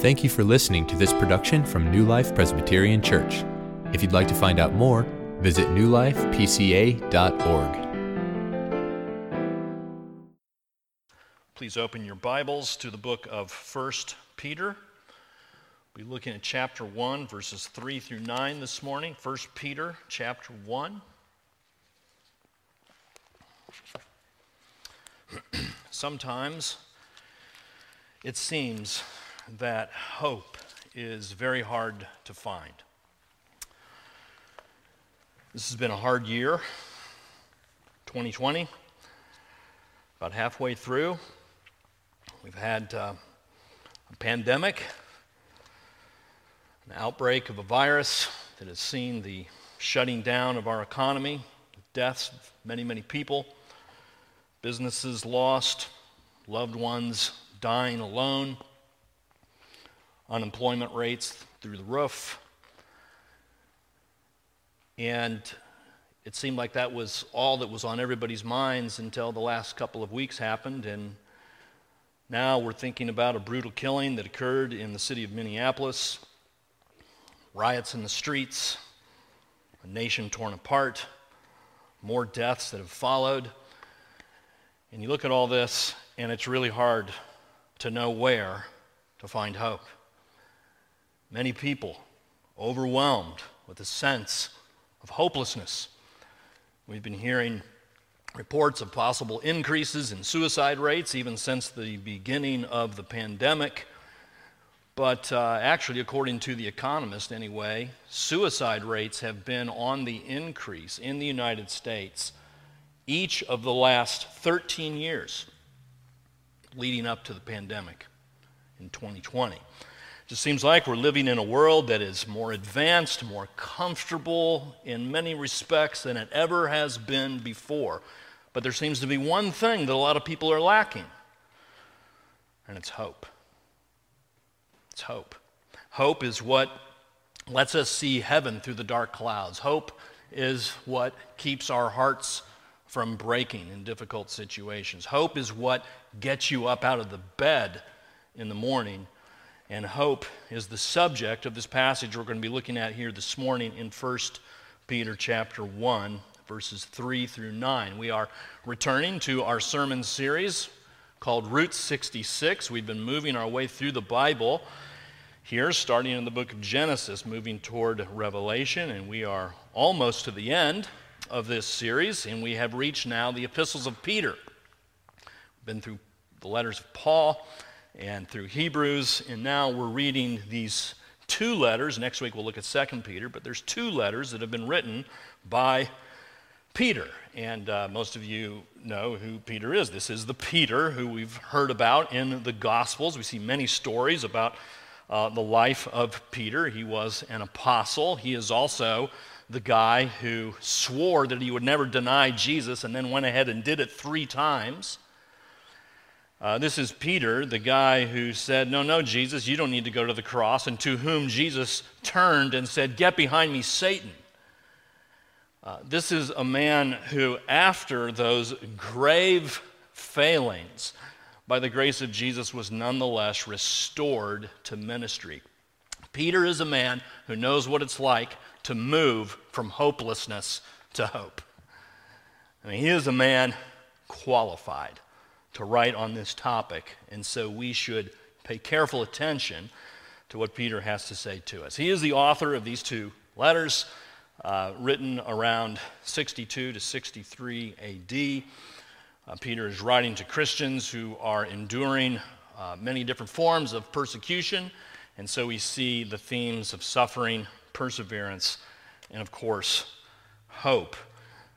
Thank you for listening to this production from New Life Presbyterian Church. If you'd like to find out more, visit newlifepca.org. Please open your Bibles to the book of 1 Peter. We'll be looking at chapter 1, verses 3 through 9 this morning. 1 Peter, chapter 1. Sometimes it seems that hope is very hard to find. This has been a hard year, 2020, about halfway through. We've had uh, a pandemic, an outbreak of a virus that has seen the shutting down of our economy, deaths of many, many people, businesses lost, loved ones dying alone unemployment rates through the roof. And it seemed like that was all that was on everybody's minds until the last couple of weeks happened. And now we're thinking about a brutal killing that occurred in the city of Minneapolis, riots in the streets, a nation torn apart, more deaths that have followed. And you look at all this, and it's really hard to know where to find hope. Many people overwhelmed with a sense of hopelessness. We've been hearing reports of possible increases in suicide rates even since the beginning of the pandemic. But uh, actually, according to The Economist, anyway, suicide rates have been on the increase in the United States each of the last 13 years leading up to the pandemic in 2020 just seems like we're living in a world that is more advanced, more comfortable in many respects than it ever has been before. But there seems to be one thing that a lot of people are lacking, and it's hope. It's hope. Hope is what lets us see heaven through the dark clouds. Hope is what keeps our hearts from breaking in difficult situations. Hope is what gets you up out of the bed in the morning and hope is the subject of this passage we're going to be looking at here this morning in 1 Peter chapter 1 verses 3 through 9. We are returning to our sermon series called Route 66. We've been moving our way through the Bible here starting in the book of Genesis moving toward Revelation and we are almost to the end of this series and we have reached now the epistles of Peter. We've been through the letters of Paul and through Hebrews, and now we're reading these two letters. Next week we'll look at Second Peter, but there's two letters that have been written by Peter. And uh, most of you know who Peter is. This is the Peter who we've heard about in the Gospels. We see many stories about uh, the life of Peter. He was an apostle. He is also the guy who swore that he would never deny Jesus and then went ahead and did it three times. Uh, this is Peter, the guy who said, No, no, Jesus, you don't need to go to the cross, and to whom Jesus turned and said, Get behind me, Satan. Uh, this is a man who, after those grave failings, by the grace of Jesus, was nonetheless restored to ministry. Peter is a man who knows what it's like to move from hopelessness to hope. I mean, he is a man qualified to write on this topic, and so we should pay careful attention to what Peter has to say to us. He is the author of these two letters, uh, written around 62 to 63 AD. Uh, Peter is writing to Christians who are enduring uh, many different forms of persecution, and so we see the themes of suffering, perseverance, and of course, hope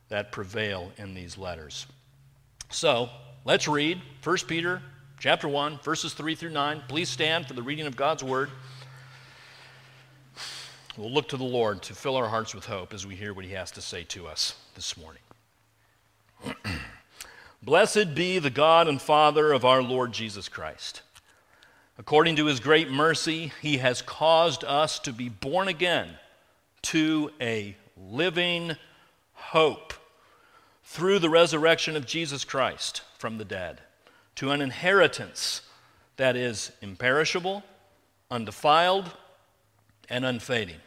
that prevail in these letters. So, Let's read 1 Peter chapter 1, verses 3 through 9. Please stand for the reading of God's word. We'll look to the Lord to fill our hearts with hope as we hear what he has to say to us this morning. Blessed be the God and Father of our Lord Jesus Christ. According to his great mercy, he has caused us to be born again to a living hope through the resurrection of Jesus Christ from the dead, to an inheritance that is imperishable, undefiled and unfading,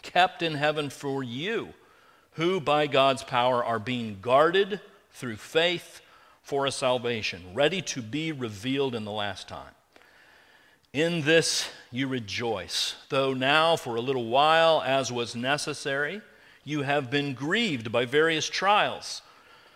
kept in heaven for you, who by God's power are being guarded through faith for a salvation, ready to be revealed in the last time. In this you rejoice, though now for a little while, as was necessary, you have been grieved by various trials,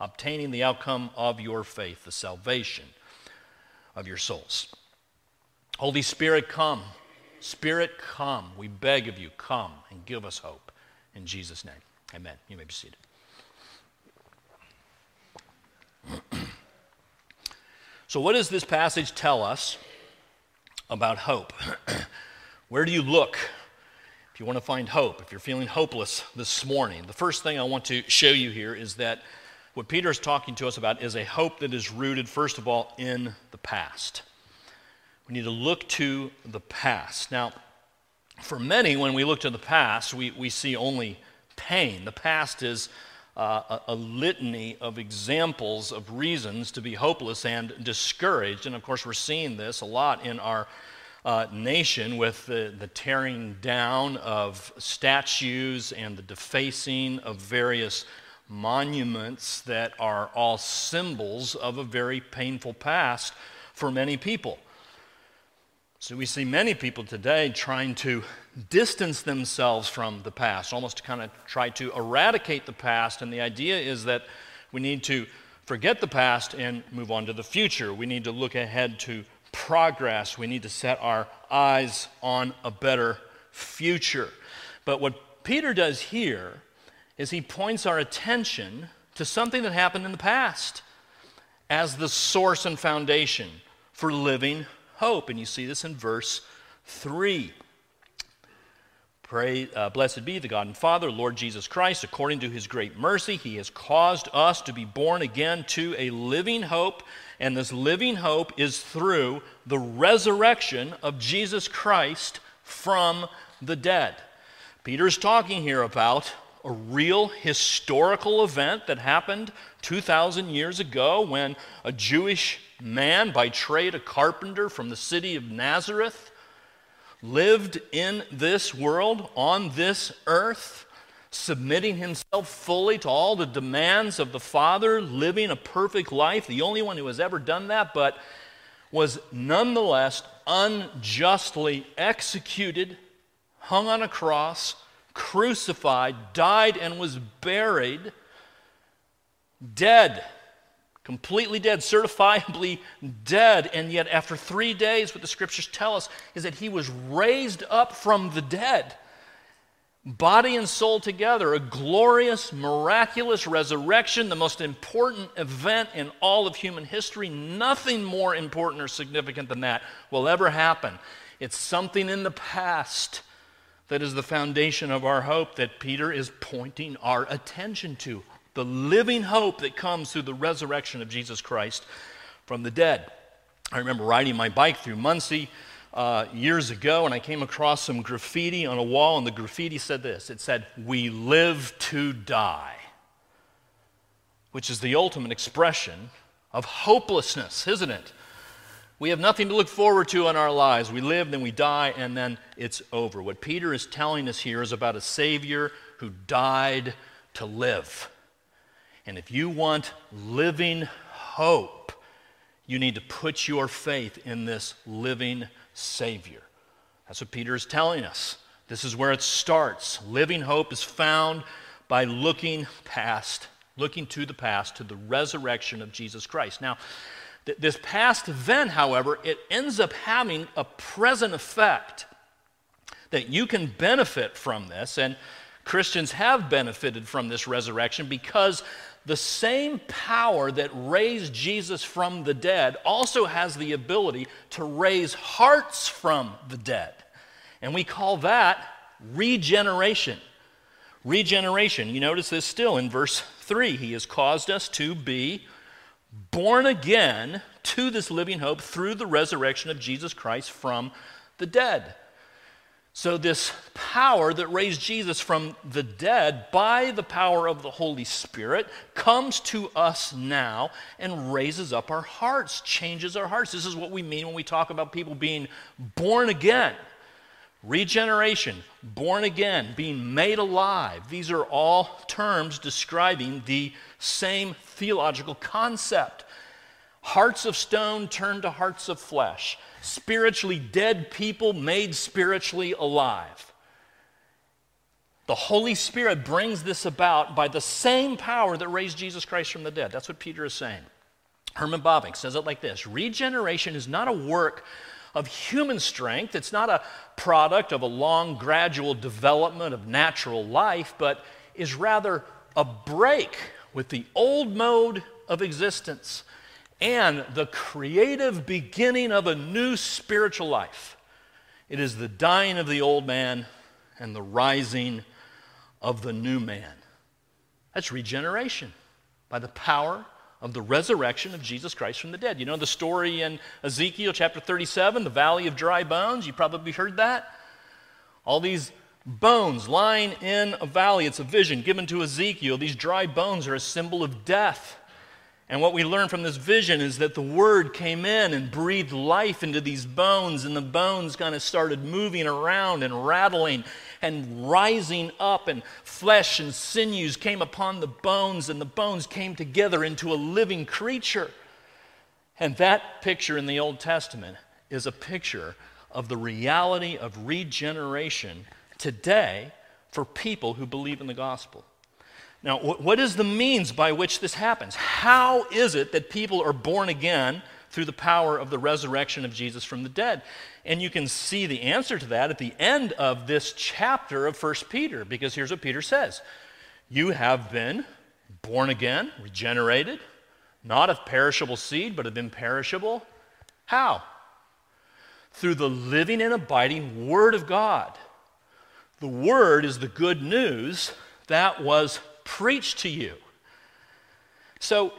obtaining the outcome of your faith, the salvation of your souls. Holy Spirit, come. Spirit, come. We beg of you, come and give us hope. In Jesus' name, amen. You may be seated. so, what does this passage tell us about hope. Where do you look if you want to find hope? If you're feeling hopeless this morning, the first thing I want to show you here is that what Peter is talking to us about is a hope that is rooted, first of all, in the past. We need to look to the past. Now, for many, when we look to the past, we, we see only pain. The past is uh, a, a, litany of examples of reasons to be hopeless and discouraged. And of course, we're seeing this a lot in our uh, nation with the, the tearing down of statues and the defacing of various monuments that are all symbols of a very painful past for many people. So we see many people today trying to distance themselves from the past, almost to kind of try to eradicate the past. And the idea is that we need to forget the past and move on to the future. We need to look ahead to progress. We need to set our eyes on a better future. But what Peter does here is he points our attention to something that happened in the past as the source and foundation for living hope. And you see this in verse 3. Pray, uh, blessed be the God and Father, Lord Jesus Christ. According to his great mercy, he has caused us to be born again to a living hope. And this living hope is through the resurrection of Jesus Christ from the dead. Peter's talking here about a real historical event that happened 2,000 years ago when a Jewish man, by trade a carpenter from the city of Nazareth, lived in this world, on this earth, submitting himself fully to all the demands of the Father, living a perfect life, the only one who has ever done that, but was nonetheless unjustly executed, hung on a cross, crucified, died, and was buried, dead completely dead, certifiably dead. And yet, after three days, what the scriptures tell us is that he was raised up from the dead, body and soul together, a glorious, miraculous resurrection, the most important event in all of human history. Nothing more important or significant than that will ever happen. It's something in the past that is the foundation of our hope that Peter is pointing our attention to the living hope that comes through the resurrection of Jesus Christ from the dead. I remember riding my bike through Muncie uh, years ago, and I came across some graffiti on a wall, and the graffiti said this it said, We live to die, which is the ultimate expression of hopelessness, isn't it? We have nothing to look forward to in our lives. We live, then we die, and then it's over. What Peter is telling us here is about a Savior who died to live. And if you want living hope, you need to put your faith in this living Savior. That's what Peter is telling us. This is where it starts. Living hope is found by looking past, looking to the past, to the resurrection of Jesus Christ. Now, this past event, however, it ends up having a present effect that you can benefit from this, and Christians have benefited from this resurrection because the same power that raised Jesus from the dead also has the ability to raise hearts from the dead. And we call that regeneration. Regeneration. You notice this still in verse 3. He has caused us to be born again to this living hope through the resurrection of Jesus Christ from the dead. So, this power that raised Jesus from the dead by the power of the Holy Spirit comes to us now and raises up our hearts, changes our hearts. This is what we mean when we talk about people being born again. Regeneration, born again, being made alive. These are all terms describing the same theological concept. Hearts of stone turned to hearts of flesh. Spiritually dead people made spiritually alive. The Holy Spirit brings this about by the same power that raised Jesus Christ from the dead. That's what Peter is saying. Herman Bavinck says it like this Regeneration is not a work of human strength. It's not a product of a long, gradual development of natural life, but is rather a break with the old mode of existence and the creative beginning of a new spiritual life. It is the dying of the old man and the rising of the new man. That's regeneration by the power of the resurrection of Jesus Christ from the dead. You know the story in Ezekiel chapter 37, the valley of dry bones? You probably heard that. All these bones lying in a valley. It's a vision given to Ezekiel. These dry bones are a symbol of death. And what we learn from this vision is that the Word came in and breathed life into these bones, and the bones kind of started moving around and rattling and rising up, and flesh and sinews came upon the bones, and the bones came together into a living creature. And that picture in the Old Testament is a picture of the reality of regeneration today for people who believe in the gospel. Now, what is the means by which this happens? How is it that people are born again through the power of the resurrection of Jesus from the dead? And you can see the answer to that at the end of this chapter of 1 Peter, because here's what Peter says You have been born again, regenerated, not of perishable seed, but of imperishable. How? Through the living and abiding Word of God. The Word is the good news that was preached to you. So,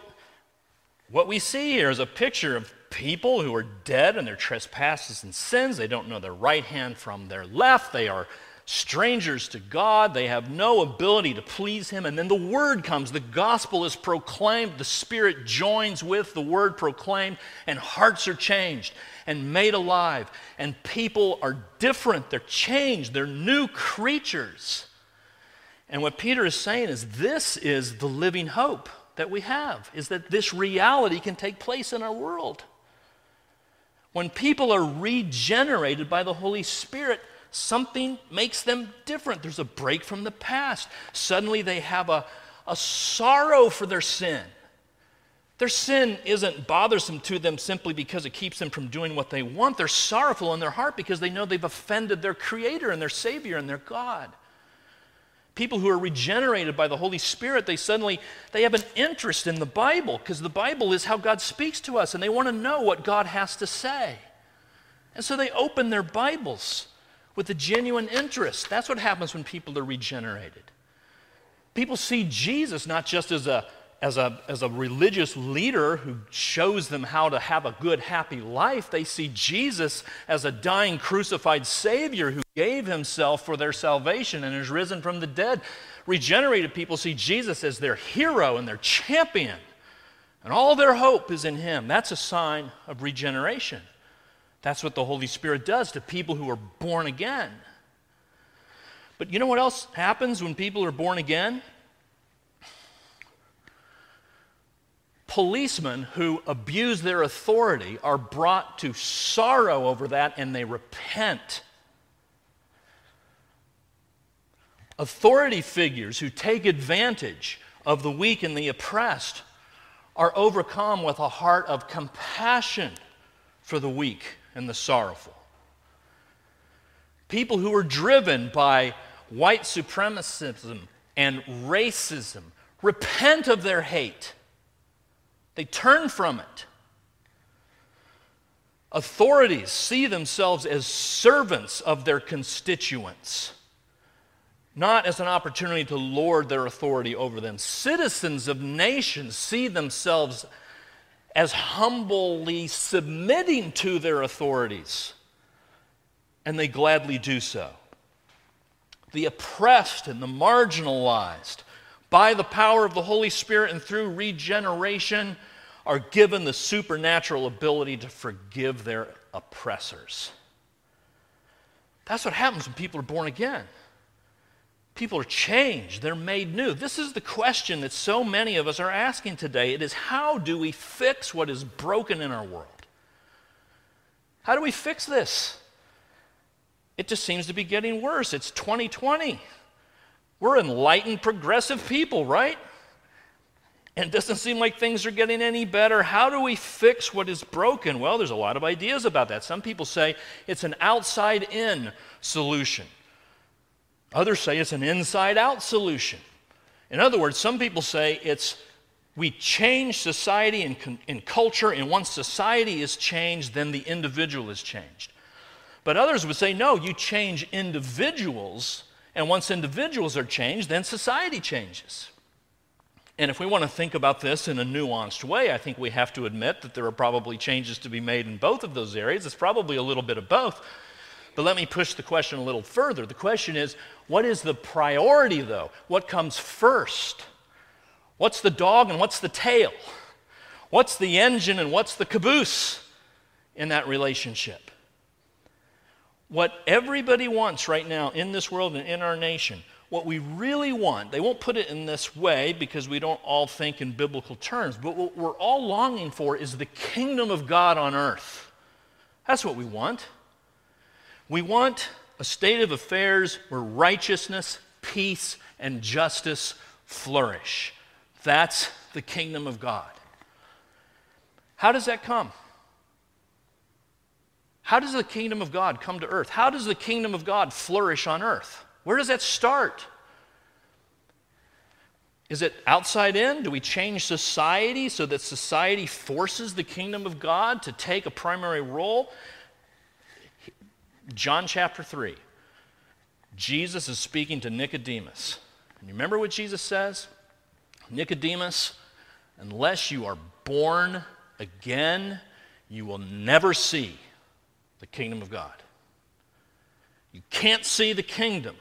what we see here is a picture of people who are dead in their trespasses and sins. They don't know their right hand from their left. They are strangers to God. They have no ability to please Him. And then the word comes, the gospel is proclaimed, the Spirit joins with the word proclaimed, and hearts are changed and made alive. And people are different, they're changed, they're new creatures. And what Peter is saying is this is the living hope that we have, is that this reality can take place in our world. When people are regenerated by the Holy Spirit, something makes them different. There's a break from the past. Suddenly they have a, a sorrow for their sin. Their sin isn't bothersome to them simply because it keeps them from doing what they want. They're sorrowful in their heart because they know they've offended their Creator and their Savior and their God people who are regenerated by the holy spirit they suddenly they have an interest in the bible because the bible is how god speaks to us and they want to know what god has to say. And so they open their bibles with a genuine interest. That's what happens when people are regenerated. People see jesus not just as a as a, as a religious leader who shows them how to have a good, happy life. They see Jesus as a dying, crucified Savior who gave himself for their salvation and is risen from the dead. Regenerated people see Jesus as their hero and their champion, and all their hope is in him. That's a sign of regeneration. That's what the Holy Spirit does to people who are born again. But you know what else happens when people are born again? Policemen who abuse their authority are brought to sorrow over that and they repent. Authority figures who take advantage of the weak and the oppressed are overcome with a heart of compassion for the weak and the sorrowful. People who are driven by white supremacism and racism repent of their hate they turn from it. Authorities see themselves as servants of their constituents, not as an opportunity to lord their authority over them. Citizens of nations see themselves as humbly submitting to their authorities, and they gladly do so. The oppressed and the marginalized, by the power of the Holy Spirit and through regeneration, are given the supernatural ability to forgive their oppressors. That's what happens when people are born again. People are changed, they're made new. This is the question that so many of us are asking today. It is how do we fix what is broken in our world? How do we fix this? It just seems to be getting worse. It's 2020. We're enlightened, progressive people, right? and it doesn't seem like things are getting any better. How do we fix what is broken? Well, there's a lot of ideas about that. Some people say it's an outside in solution, others say it's an inside out solution. In other words, some people say it's we change society and, and culture, and once society is changed, then the individual is changed. But others would say, no, you change individuals, and once individuals are changed, then society changes. And if we want to think about this in a nuanced way, I think we have to admit that there are probably changes to be made in both of those areas. It's probably a little bit of both. But let me push the question a little further. The question is what is the priority, though? What comes first? What's the dog and what's the tail? What's the engine and what's the caboose in that relationship? What everybody wants right now in this world and in our nation what we really want, they won't put it in this way because we don't all think in biblical terms, but what we're all longing for is the kingdom of God on earth. That's what we want. We want a state of affairs where righteousness, peace, and justice flourish. That's the kingdom of God. How does that come? How does the kingdom of God come to earth? How does the kingdom of God flourish on earth? Where does that start? Is it outside in? Do we change society so that society forces the kingdom of God to take a primary role? John chapter 3. Jesus is speaking to Nicodemus. And you remember what Jesus says? Nicodemus, unless you are born again, you will never see the kingdom of God. You can't see the kingdom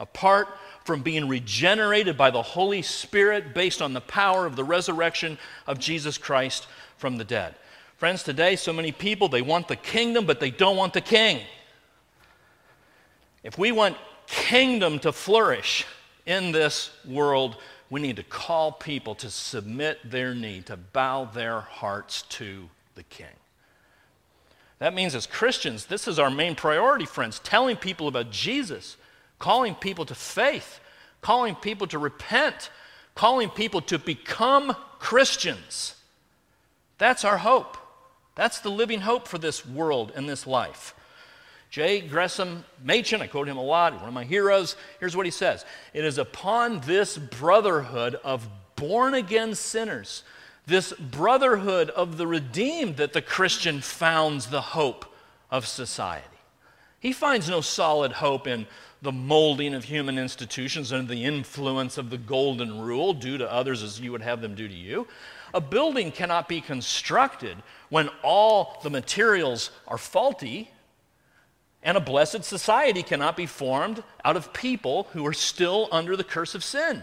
apart from being regenerated by the Holy Spirit based on the power of the resurrection of Jesus Christ from the dead. Friends, today, so many people, they want the kingdom, but they don't want the king. If we want kingdom to flourish in this world, we need to call people to submit their knee, to bow their hearts to the king. That means, as Christians, this is our main priority, friends, telling people about Jesus calling people to faith, calling people to repent, calling people to become Christians. That's our hope. That's the living hope for this world and this life. J. Gresham Machen, I quote him a lot, one of my heroes. Here's what he says It is upon this brotherhood of born again sinners, this brotherhood of the redeemed, that the Christian founds the hope of society. He finds no solid hope in the molding of human institutions under the influence of the golden rule, do to others as you would have them do to you. A building cannot be constructed when all the materials are faulty, and a blessed society cannot be formed out of people who are still under the curse of sin.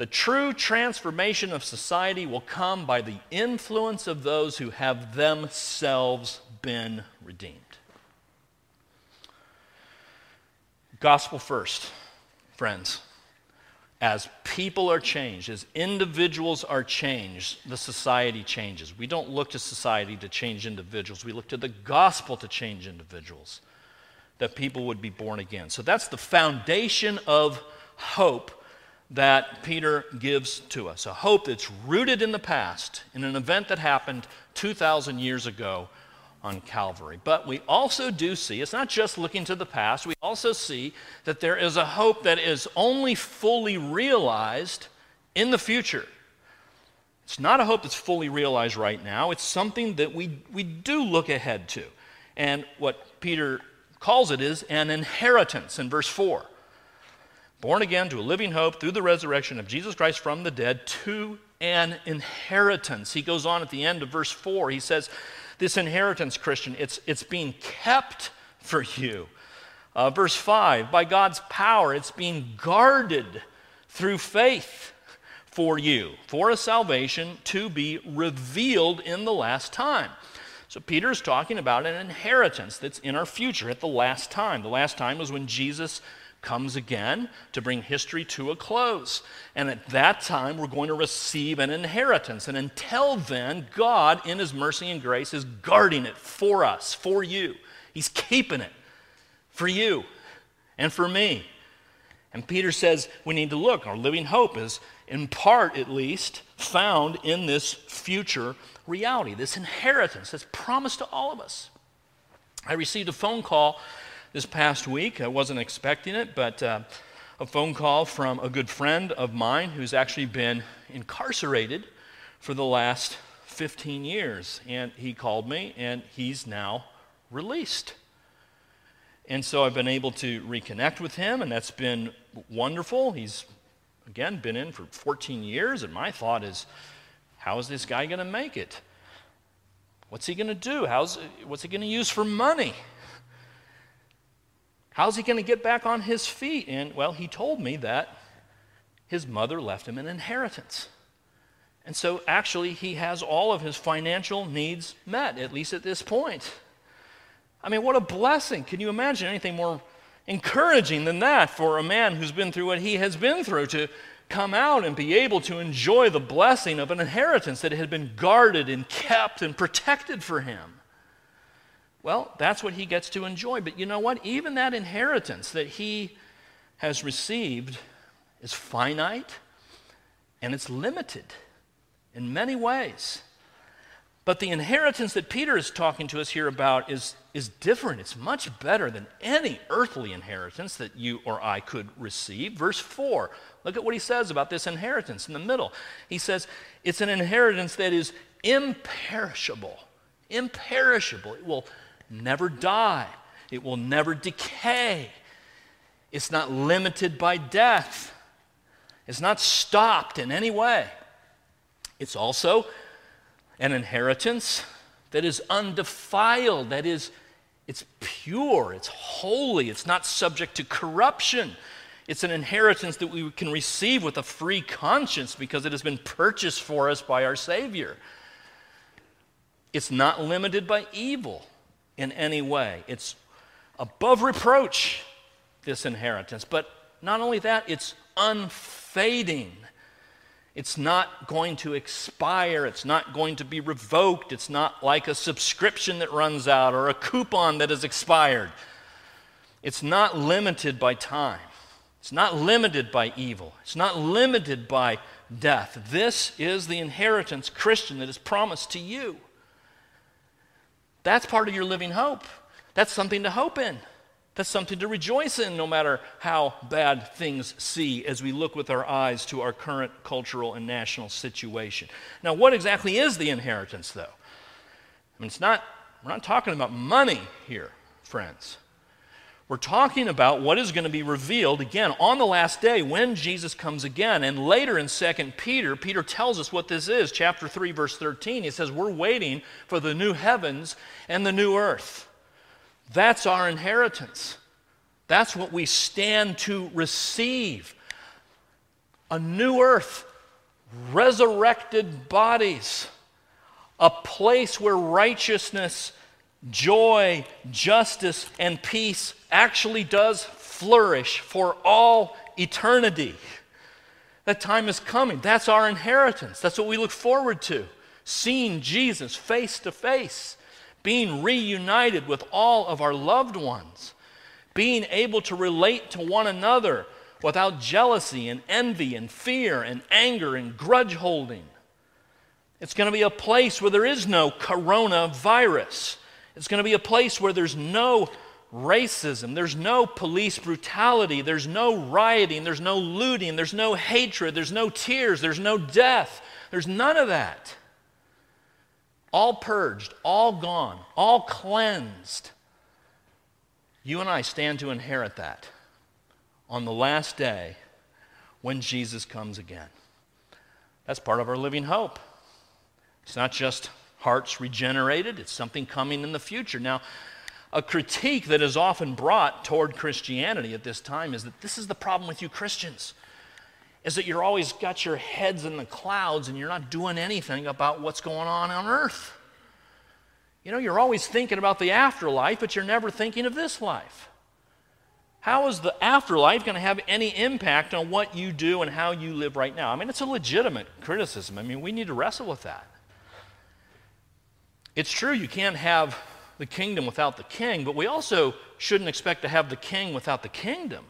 The true transformation of society will come by the influence of those who have themselves been redeemed. Gospel first, friends. As people are changed, as individuals are changed, the society changes. We don't look to society to change individuals, we look to the gospel to change individuals, that people would be born again. So that's the foundation of hope that Peter gives to us a hope that's rooted in the past, in an event that happened 2,000 years ago on Calvary. But we also do see, it's not just looking to the past, we also see that there is a hope that is only fully realized in the future. It's not a hope that's fully realized right now. It's something that we, we do look ahead to. And what Peter calls it is an inheritance in verse 4. Born again to a living hope through the resurrection of Jesus Christ from the dead to an inheritance. He goes on at the end of verse 4. He says, This inheritance, Christian, it's, it's being kept for you. Uh, verse 5 By God's power, it's being guarded through faith for you, for a salvation to be revealed in the last time. So Peter is talking about an inheritance that's in our future at the last time. The last time was when Jesus comes again to bring history to a close. And at that time, we're going to receive an inheritance. And until then, God, in His mercy and grace, is guarding it for us, for you. He's keeping it for you and for me. And Peter says we need to look. Our living hope is in part at least, found in this future reality, this inheritance that's promised to all of us. I received a phone call this past week. I wasn't expecting it, but uh, a phone call from a good friend of mine who's actually been incarcerated for the last 15 years. And he called me, and he's now released. And so I've been able to reconnect with him, and that's been wonderful. He's again, been in for 14 years, and my thought is, how is this guy going to make it? What's he going to do? How's, what's he going to use for money? How's he going to get back on his feet? And, well, he told me that his mother left him an inheritance. And so, actually, he has all of his financial needs met, at least at this point. I mean, what a blessing. Can you imagine anything more encouraging than that for a man who's been through what he has been through to come out and be able to enjoy the blessing of an inheritance that had been guarded and kept and protected for him. Well, that's what he gets to enjoy. But you know what? Even that inheritance that he has received is finite and it's limited in many ways. But the inheritance that Peter is talking to us here about is, is different. It's much better than any earthly inheritance that you or I could receive. Verse 4, look at what he says about this inheritance in the middle. He says, It's an inheritance that is imperishable. Imperishable. It will never die, it will never decay. It's not limited by death, it's not stopped in any way. It's also an inheritance that is undefiled, that is, it's pure, it's holy, it's not subject to corruption. It's an inheritance that we can receive with a free conscience because it has been purchased for us by our Savior. It's not limited by evil in any way. It's above reproach, this inheritance. But not only that, it's unfading. It's not going to expire. It's not going to be revoked. It's not like a subscription that runs out or a coupon that has expired. It's not limited by time. It's not limited by evil. It's not limited by death. This is the inheritance, Christian, that is promised to you. That's part of your living hope. That's something to hope in. That's something to rejoice in, no matter how bad things see as we look with our eyes to our current cultural and national situation. Now, what exactly is the inheritance, though? I mean, it's not, we're not talking about money here, friends. We're talking about what is going to be revealed again on the last day when Jesus comes again. And later in 2 Peter, Peter tells us what this is. Chapter 3, verse 13, he says, We're waiting for the new heavens and the new earth. That's our inheritance. That's what we stand to receive. A new earth, resurrected bodies, a place where righteousness, joy, justice, and peace actually does flourish for all eternity. That time is coming. That's our inheritance. That's what we look forward to. Seeing Jesus face to face being reunited with all of our loved ones, being able to relate to one another without jealousy and envy and fear and anger and grudge holding. It's going to be a place where there is no coronavirus. It's going to be a place where there's no racism, there's no police brutality, there's no rioting, there's no looting, there's no hatred, there's no tears, there's no death, There's none of that. All purged, all gone, all cleansed. You and I stand to inherit that on the last day when Jesus comes again. That's part of our living hope. It's not just hearts regenerated, it's something coming in the future. Now, a critique that is often brought toward Christianity at this time is that this is the problem with you Christians is that you're always got your heads in the clouds and you're not doing anything about what's going on on earth. You know, you're always thinking about the afterlife, but you're never thinking of this life. How is the afterlife going to have any impact on what you do and how you live right now? I mean, it's a legitimate criticism. I mean, we need to wrestle with that. It's true you can't have the kingdom without the king, but we also shouldn't expect to have the king without the kingdom.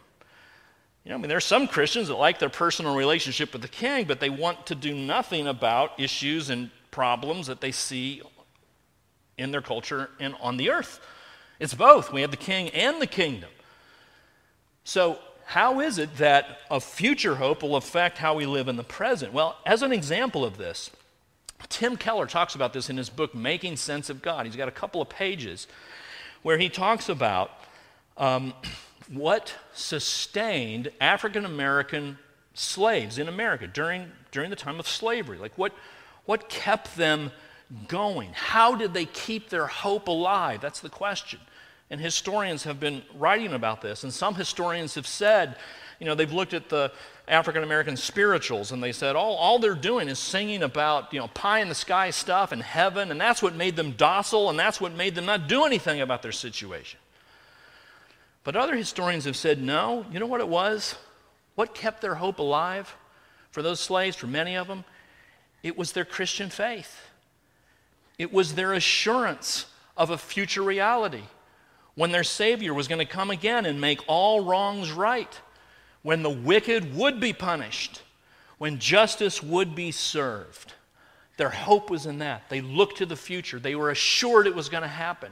You know, I mean, there are some Christians that like their personal relationship with the king, but they want to do nothing about issues and problems that they see in their culture and on the earth. It's both. We have the king and the kingdom. So, how is it that a future hope will affect how we live in the present? Well, as an example of this, Tim Keller talks about this in his book, Making Sense of God. He's got a couple of pages where he talks about um, what sustained African American slaves in America during, during the time of slavery. Like, what, what kept them going? How did they keep their hope alive? That's the question. And historians have been writing about this. And some historians have said, you know, they've looked at the African American spirituals and they said all, all they're doing is singing about, you know, pie in the sky stuff and heaven, and that's what made them docile and that's what made them not do anything about their situation. But other historians have said, no, you know what it was? What kept their hope alive for those slaves, for many of them? It was their Christian faith. It was their assurance of a future reality when their Savior was going to come again and make all wrongs right, when the wicked would be punished, when justice would be served. Their hope was in that. They looked to the future, they were assured it was going to happen.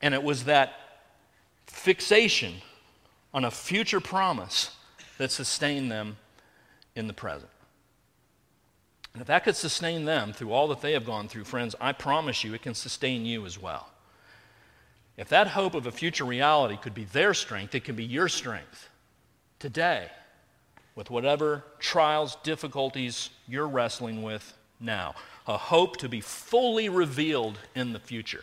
And it was that fixation on a future promise that sustained them in the present. And if that could sustain them through all that they have gone through, friends, I promise you it can sustain you as well. If that hope of a future reality could be their strength, it can be your strength today with whatever trials, difficulties you're wrestling with now. A hope to be fully revealed in the future.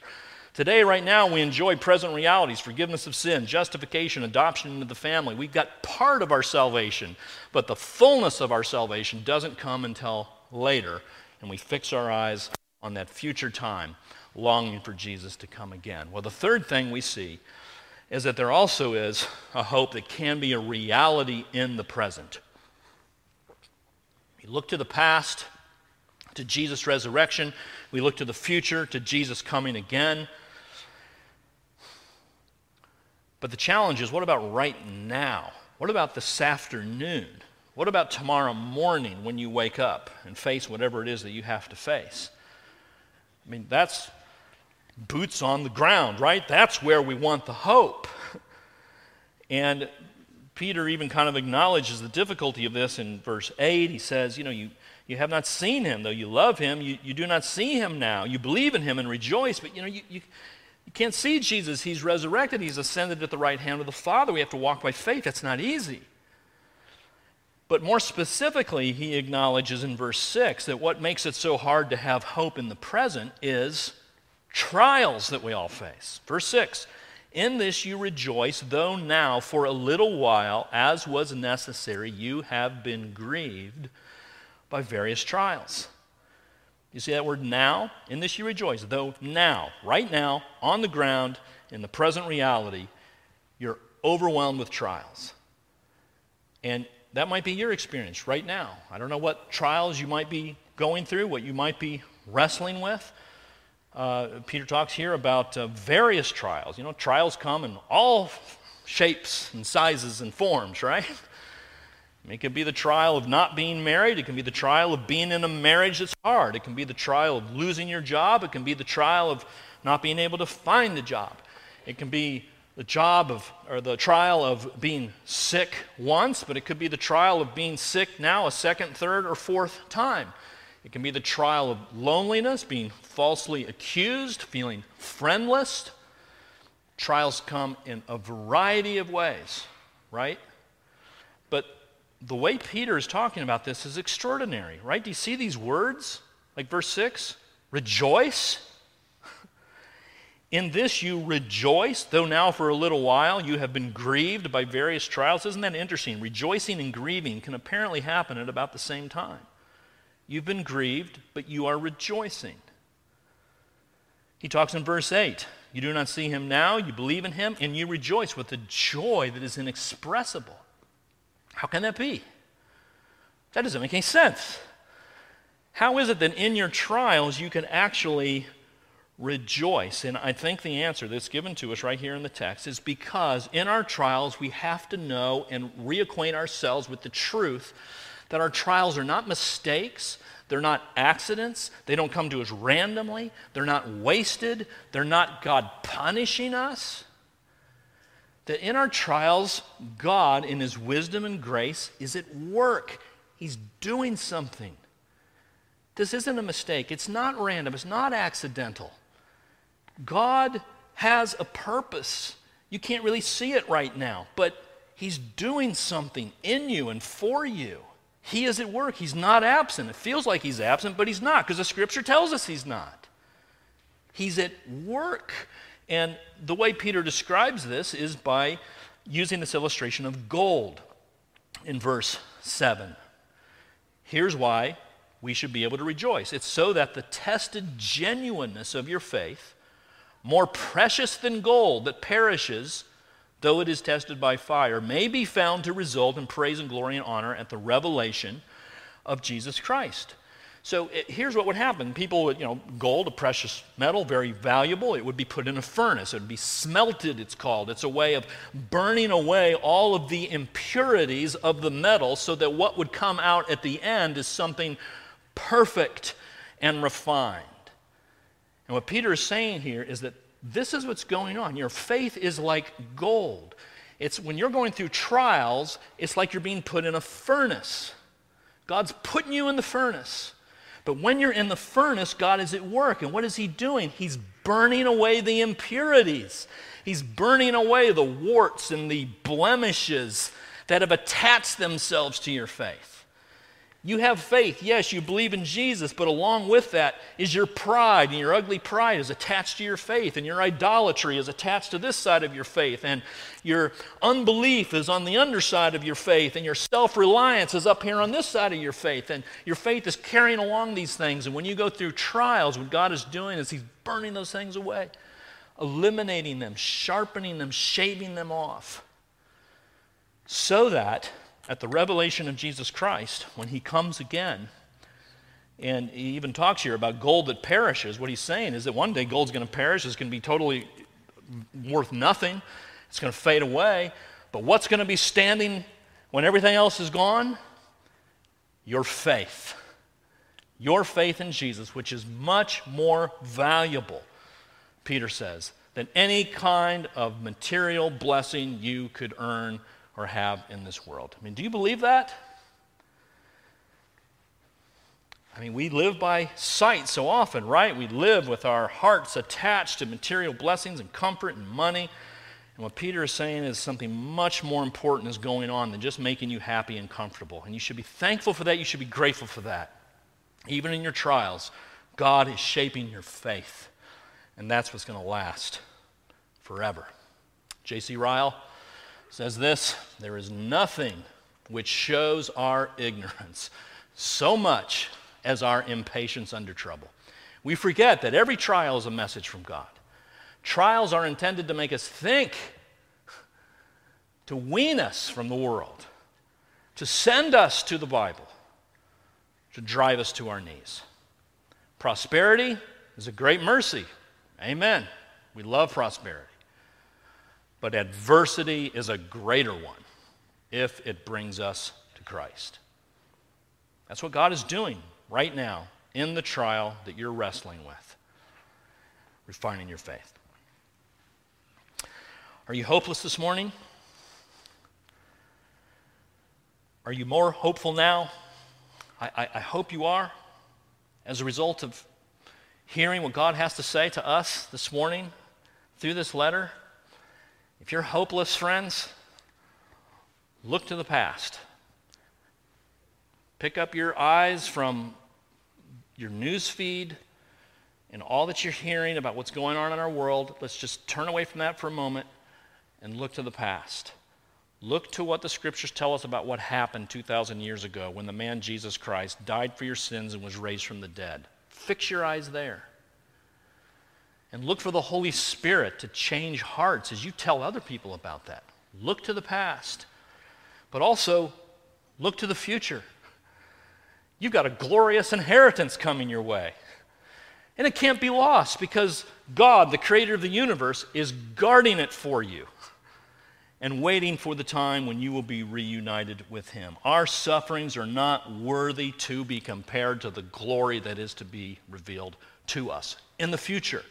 Today, right now, we enjoy present realities forgiveness of sin, justification, adoption into the family. We've got part of our salvation, but the fullness of our salvation doesn't come until later, and we fix our eyes on that future time, longing for Jesus to come again. Well, the third thing we see is that there also is a hope that can be a reality in the present. We look to the past, to Jesus' resurrection. We look to the future, to Jesus coming again. But the challenge is what about right now? What about this afternoon? What about tomorrow morning when you wake up and face whatever it is that you have to face? I mean, that's boots on the ground, right? That's where we want the hope. And Peter even kind of acknowledges the difficulty of this in verse 8. He says, You know, you, you have not seen him, though you love him. You, you do not see him now. You believe in him and rejoice, but you know, you, you, you can't see Jesus. He's resurrected, he's ascended at the right hand of the Father. We have to walk by faith. That's not easy. But more specifically, he acknowledges in verse 6 that what makes it so hard to have hope in the present is trials that we all face. Verse 6 In this you rejoice, though now for a little while, as was necessary, you have been grieved by various trials you see that word now? In this you rejoice. Though now, right now, on the ground, in the present reality, you're overwhelmed with trials. And that might be your experience right now. I don't know what trials you might be going through, what you might be wrestling with. Uh, Peter talks here about uh, various trials. You know, trials come in all shapes and sizes and forms, right? It can be the trial of not being married. It can be the trial of being in a marriage that's hard. It can be the trial of losing your job. It can be the trial of not being able to find a job. It can be the job of, or the trial of being sick once, but it could be the trial of being sick now a second, third, or fourth time. It can be the trial of loneliness, being falsely accused, feeling friendless. Trials come in a variety of ways, right? But the way Peter is talking about this is extraordinary, right? Do you see these words? Like verse 6 Rejoice. In this you rejoice, though now for a little while you have been grieved by various trials. Isn't that interesting? Rejoicing and grieving can apparently happen at about the same time. You've been grieved, but you are rejoicing. He talks in verse 8 You do not see him now, you believe in him, and you rejoice with a joy that is inexpressible. How can that be? That doesn't make any sense. How is it that in your trials you can actually rejoice. And I think the answer that's given to us right here in the text is because in our trials we have to know and reacquaint ourselves with the truth that our trials are not mistakes, they're not accidents, they don't come to us randomly, they're not wasted, they're not God punishing us. That in our trials, God, in His wisdom and grace, is at work. He's doing something. This isn't a mistake. It's not random. It's not accidental. God has a purpose. You can't really see it right now, but He's doing something in you and for you. He is at work. He's not absent. It feels like He's absent, but He's not because the Scripture tells us He's not. He's at work. And the way Peter describes this is by using this illustration of gold in verse 7. Here's why we should be able to rejoice it's so that the tested genuineness of your faith more precious than gold that perishes, though it is tested by fire, may be found to result in praise and glory and honor at the revelation of Jesus Christ. So it, here's what would happen. People would, you know, gold, a precious metal, very valuable, it would be put in a furnace. It would be smelted, it's called. It's a way of burning away all of the impurities of the metal so that what would come out at the end is something perfect and refined. And what Peter is saying here is that this is what's going on. Your faith is like gold. It's when you're going through trials, it's like you're being put in a furnace. God's putting you in the furnace. But when you're in the furnace, God is at work. And what is He doing? He's burning away the impurities. He's burning away the warts and the blemishes that have attached themselves to your faith. You have faith. Yes, you believe in Jesus, but along with that is your pride, and your ugly pride is attached to your faith, and your idolatry is attached to this side of your faith, and your unbelief is on the underside of your faith, and your self reliance is up here on this side of your faith, and your faith is carrying along these things. And when you go through trials, what God is doing is He's burning those things away, eliminating them, sharpening them, shaving them off, so that at the revelation of Jesus Christ, when he comes again, and he even talks here about gold that perishes, what he's saying is that one day gold's going to perish, it's going to be totally worth nothing, it's going to fade away. But what's going to be standing when everything else is gone? Your faith. Your faith in Jesus, which is much more valuable, Peter says, than any kind of material blessing you could earn or have in this world. I mean, do you believe that? I mean, we live by sight so often, right? We live with our hearts attached to material blessings and comfort and money. And what Peter is saying is something much more important is going on than just making you happy and comfortable. And you should be thankful for that. You should be grateful for that. Even in your trials, God is shaping your faith. And that's what's going to last forever. J.C. Ryle says this There is nothing which shows our ignorance so much as our impatience under trouble. We forget that every trial is a message from God. Trials are intended to make us think, to wean us from the world, to send us to the Bible, to drive us to our knees. Prosperity is a great mercy. Amen. We love prosperity. But adversity is a greater one if it brings us to Christ. That's what God is doing right now in the trial that you're wrestling with, refining your faith. Are you hopeless this morning? Are you more hopeful now? I, I, I hope you are. as a result of hearing what God has to say to us this morning through this letter, if you're hopeless, friends, look to the past. Pick up your eyes from your news feed and all that you're hearing about what's going on in our world. Let's just turn away from that for a moment and look to the past. Look to what the scriptures tell us about what happened 2,000 years ago when the man Jesus Christ died for your sins and was raised from the dead. Fix your eyes there. And look for the Holy Spirit to change hearts as you tell other people about that. Look to the past, but also look to the future. You've got a glorious inheritance coming your way. And it can't be lost because God, the creator of the universe, is guarding it for you and waiting for the time when you will be reunited with Him. Our sufferings are not worthy to be compared to the glory that is to be revealed to us in the future.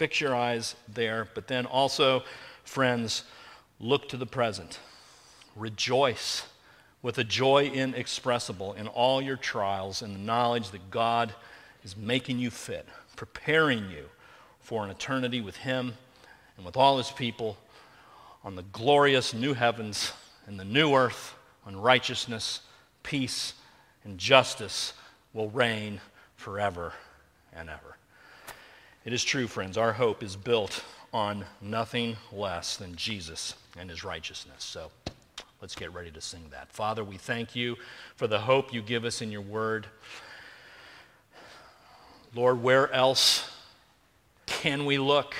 Fix your eyes there, but then also, friends, look to the present. Rejoice with a joy inexpressible in all your trials and the knowledge that God is making you fit, preparing you for an eternity with Him and with all His people on the glorious new heavens and the new earth when righteousness, peace, and justice will reign forever and ever. It is true, friends, our hope is built on nothing less than Jesus and his righteousness. So let's get ready to sing that. Father, we thank you for the hope you give us in your word. Lord, where else can we look?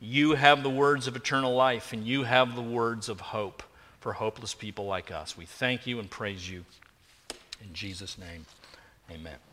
You have the words of eternal life, and you have the words of hope for hopeless people like us. We thank you and praise you. In Jesus' name, amen.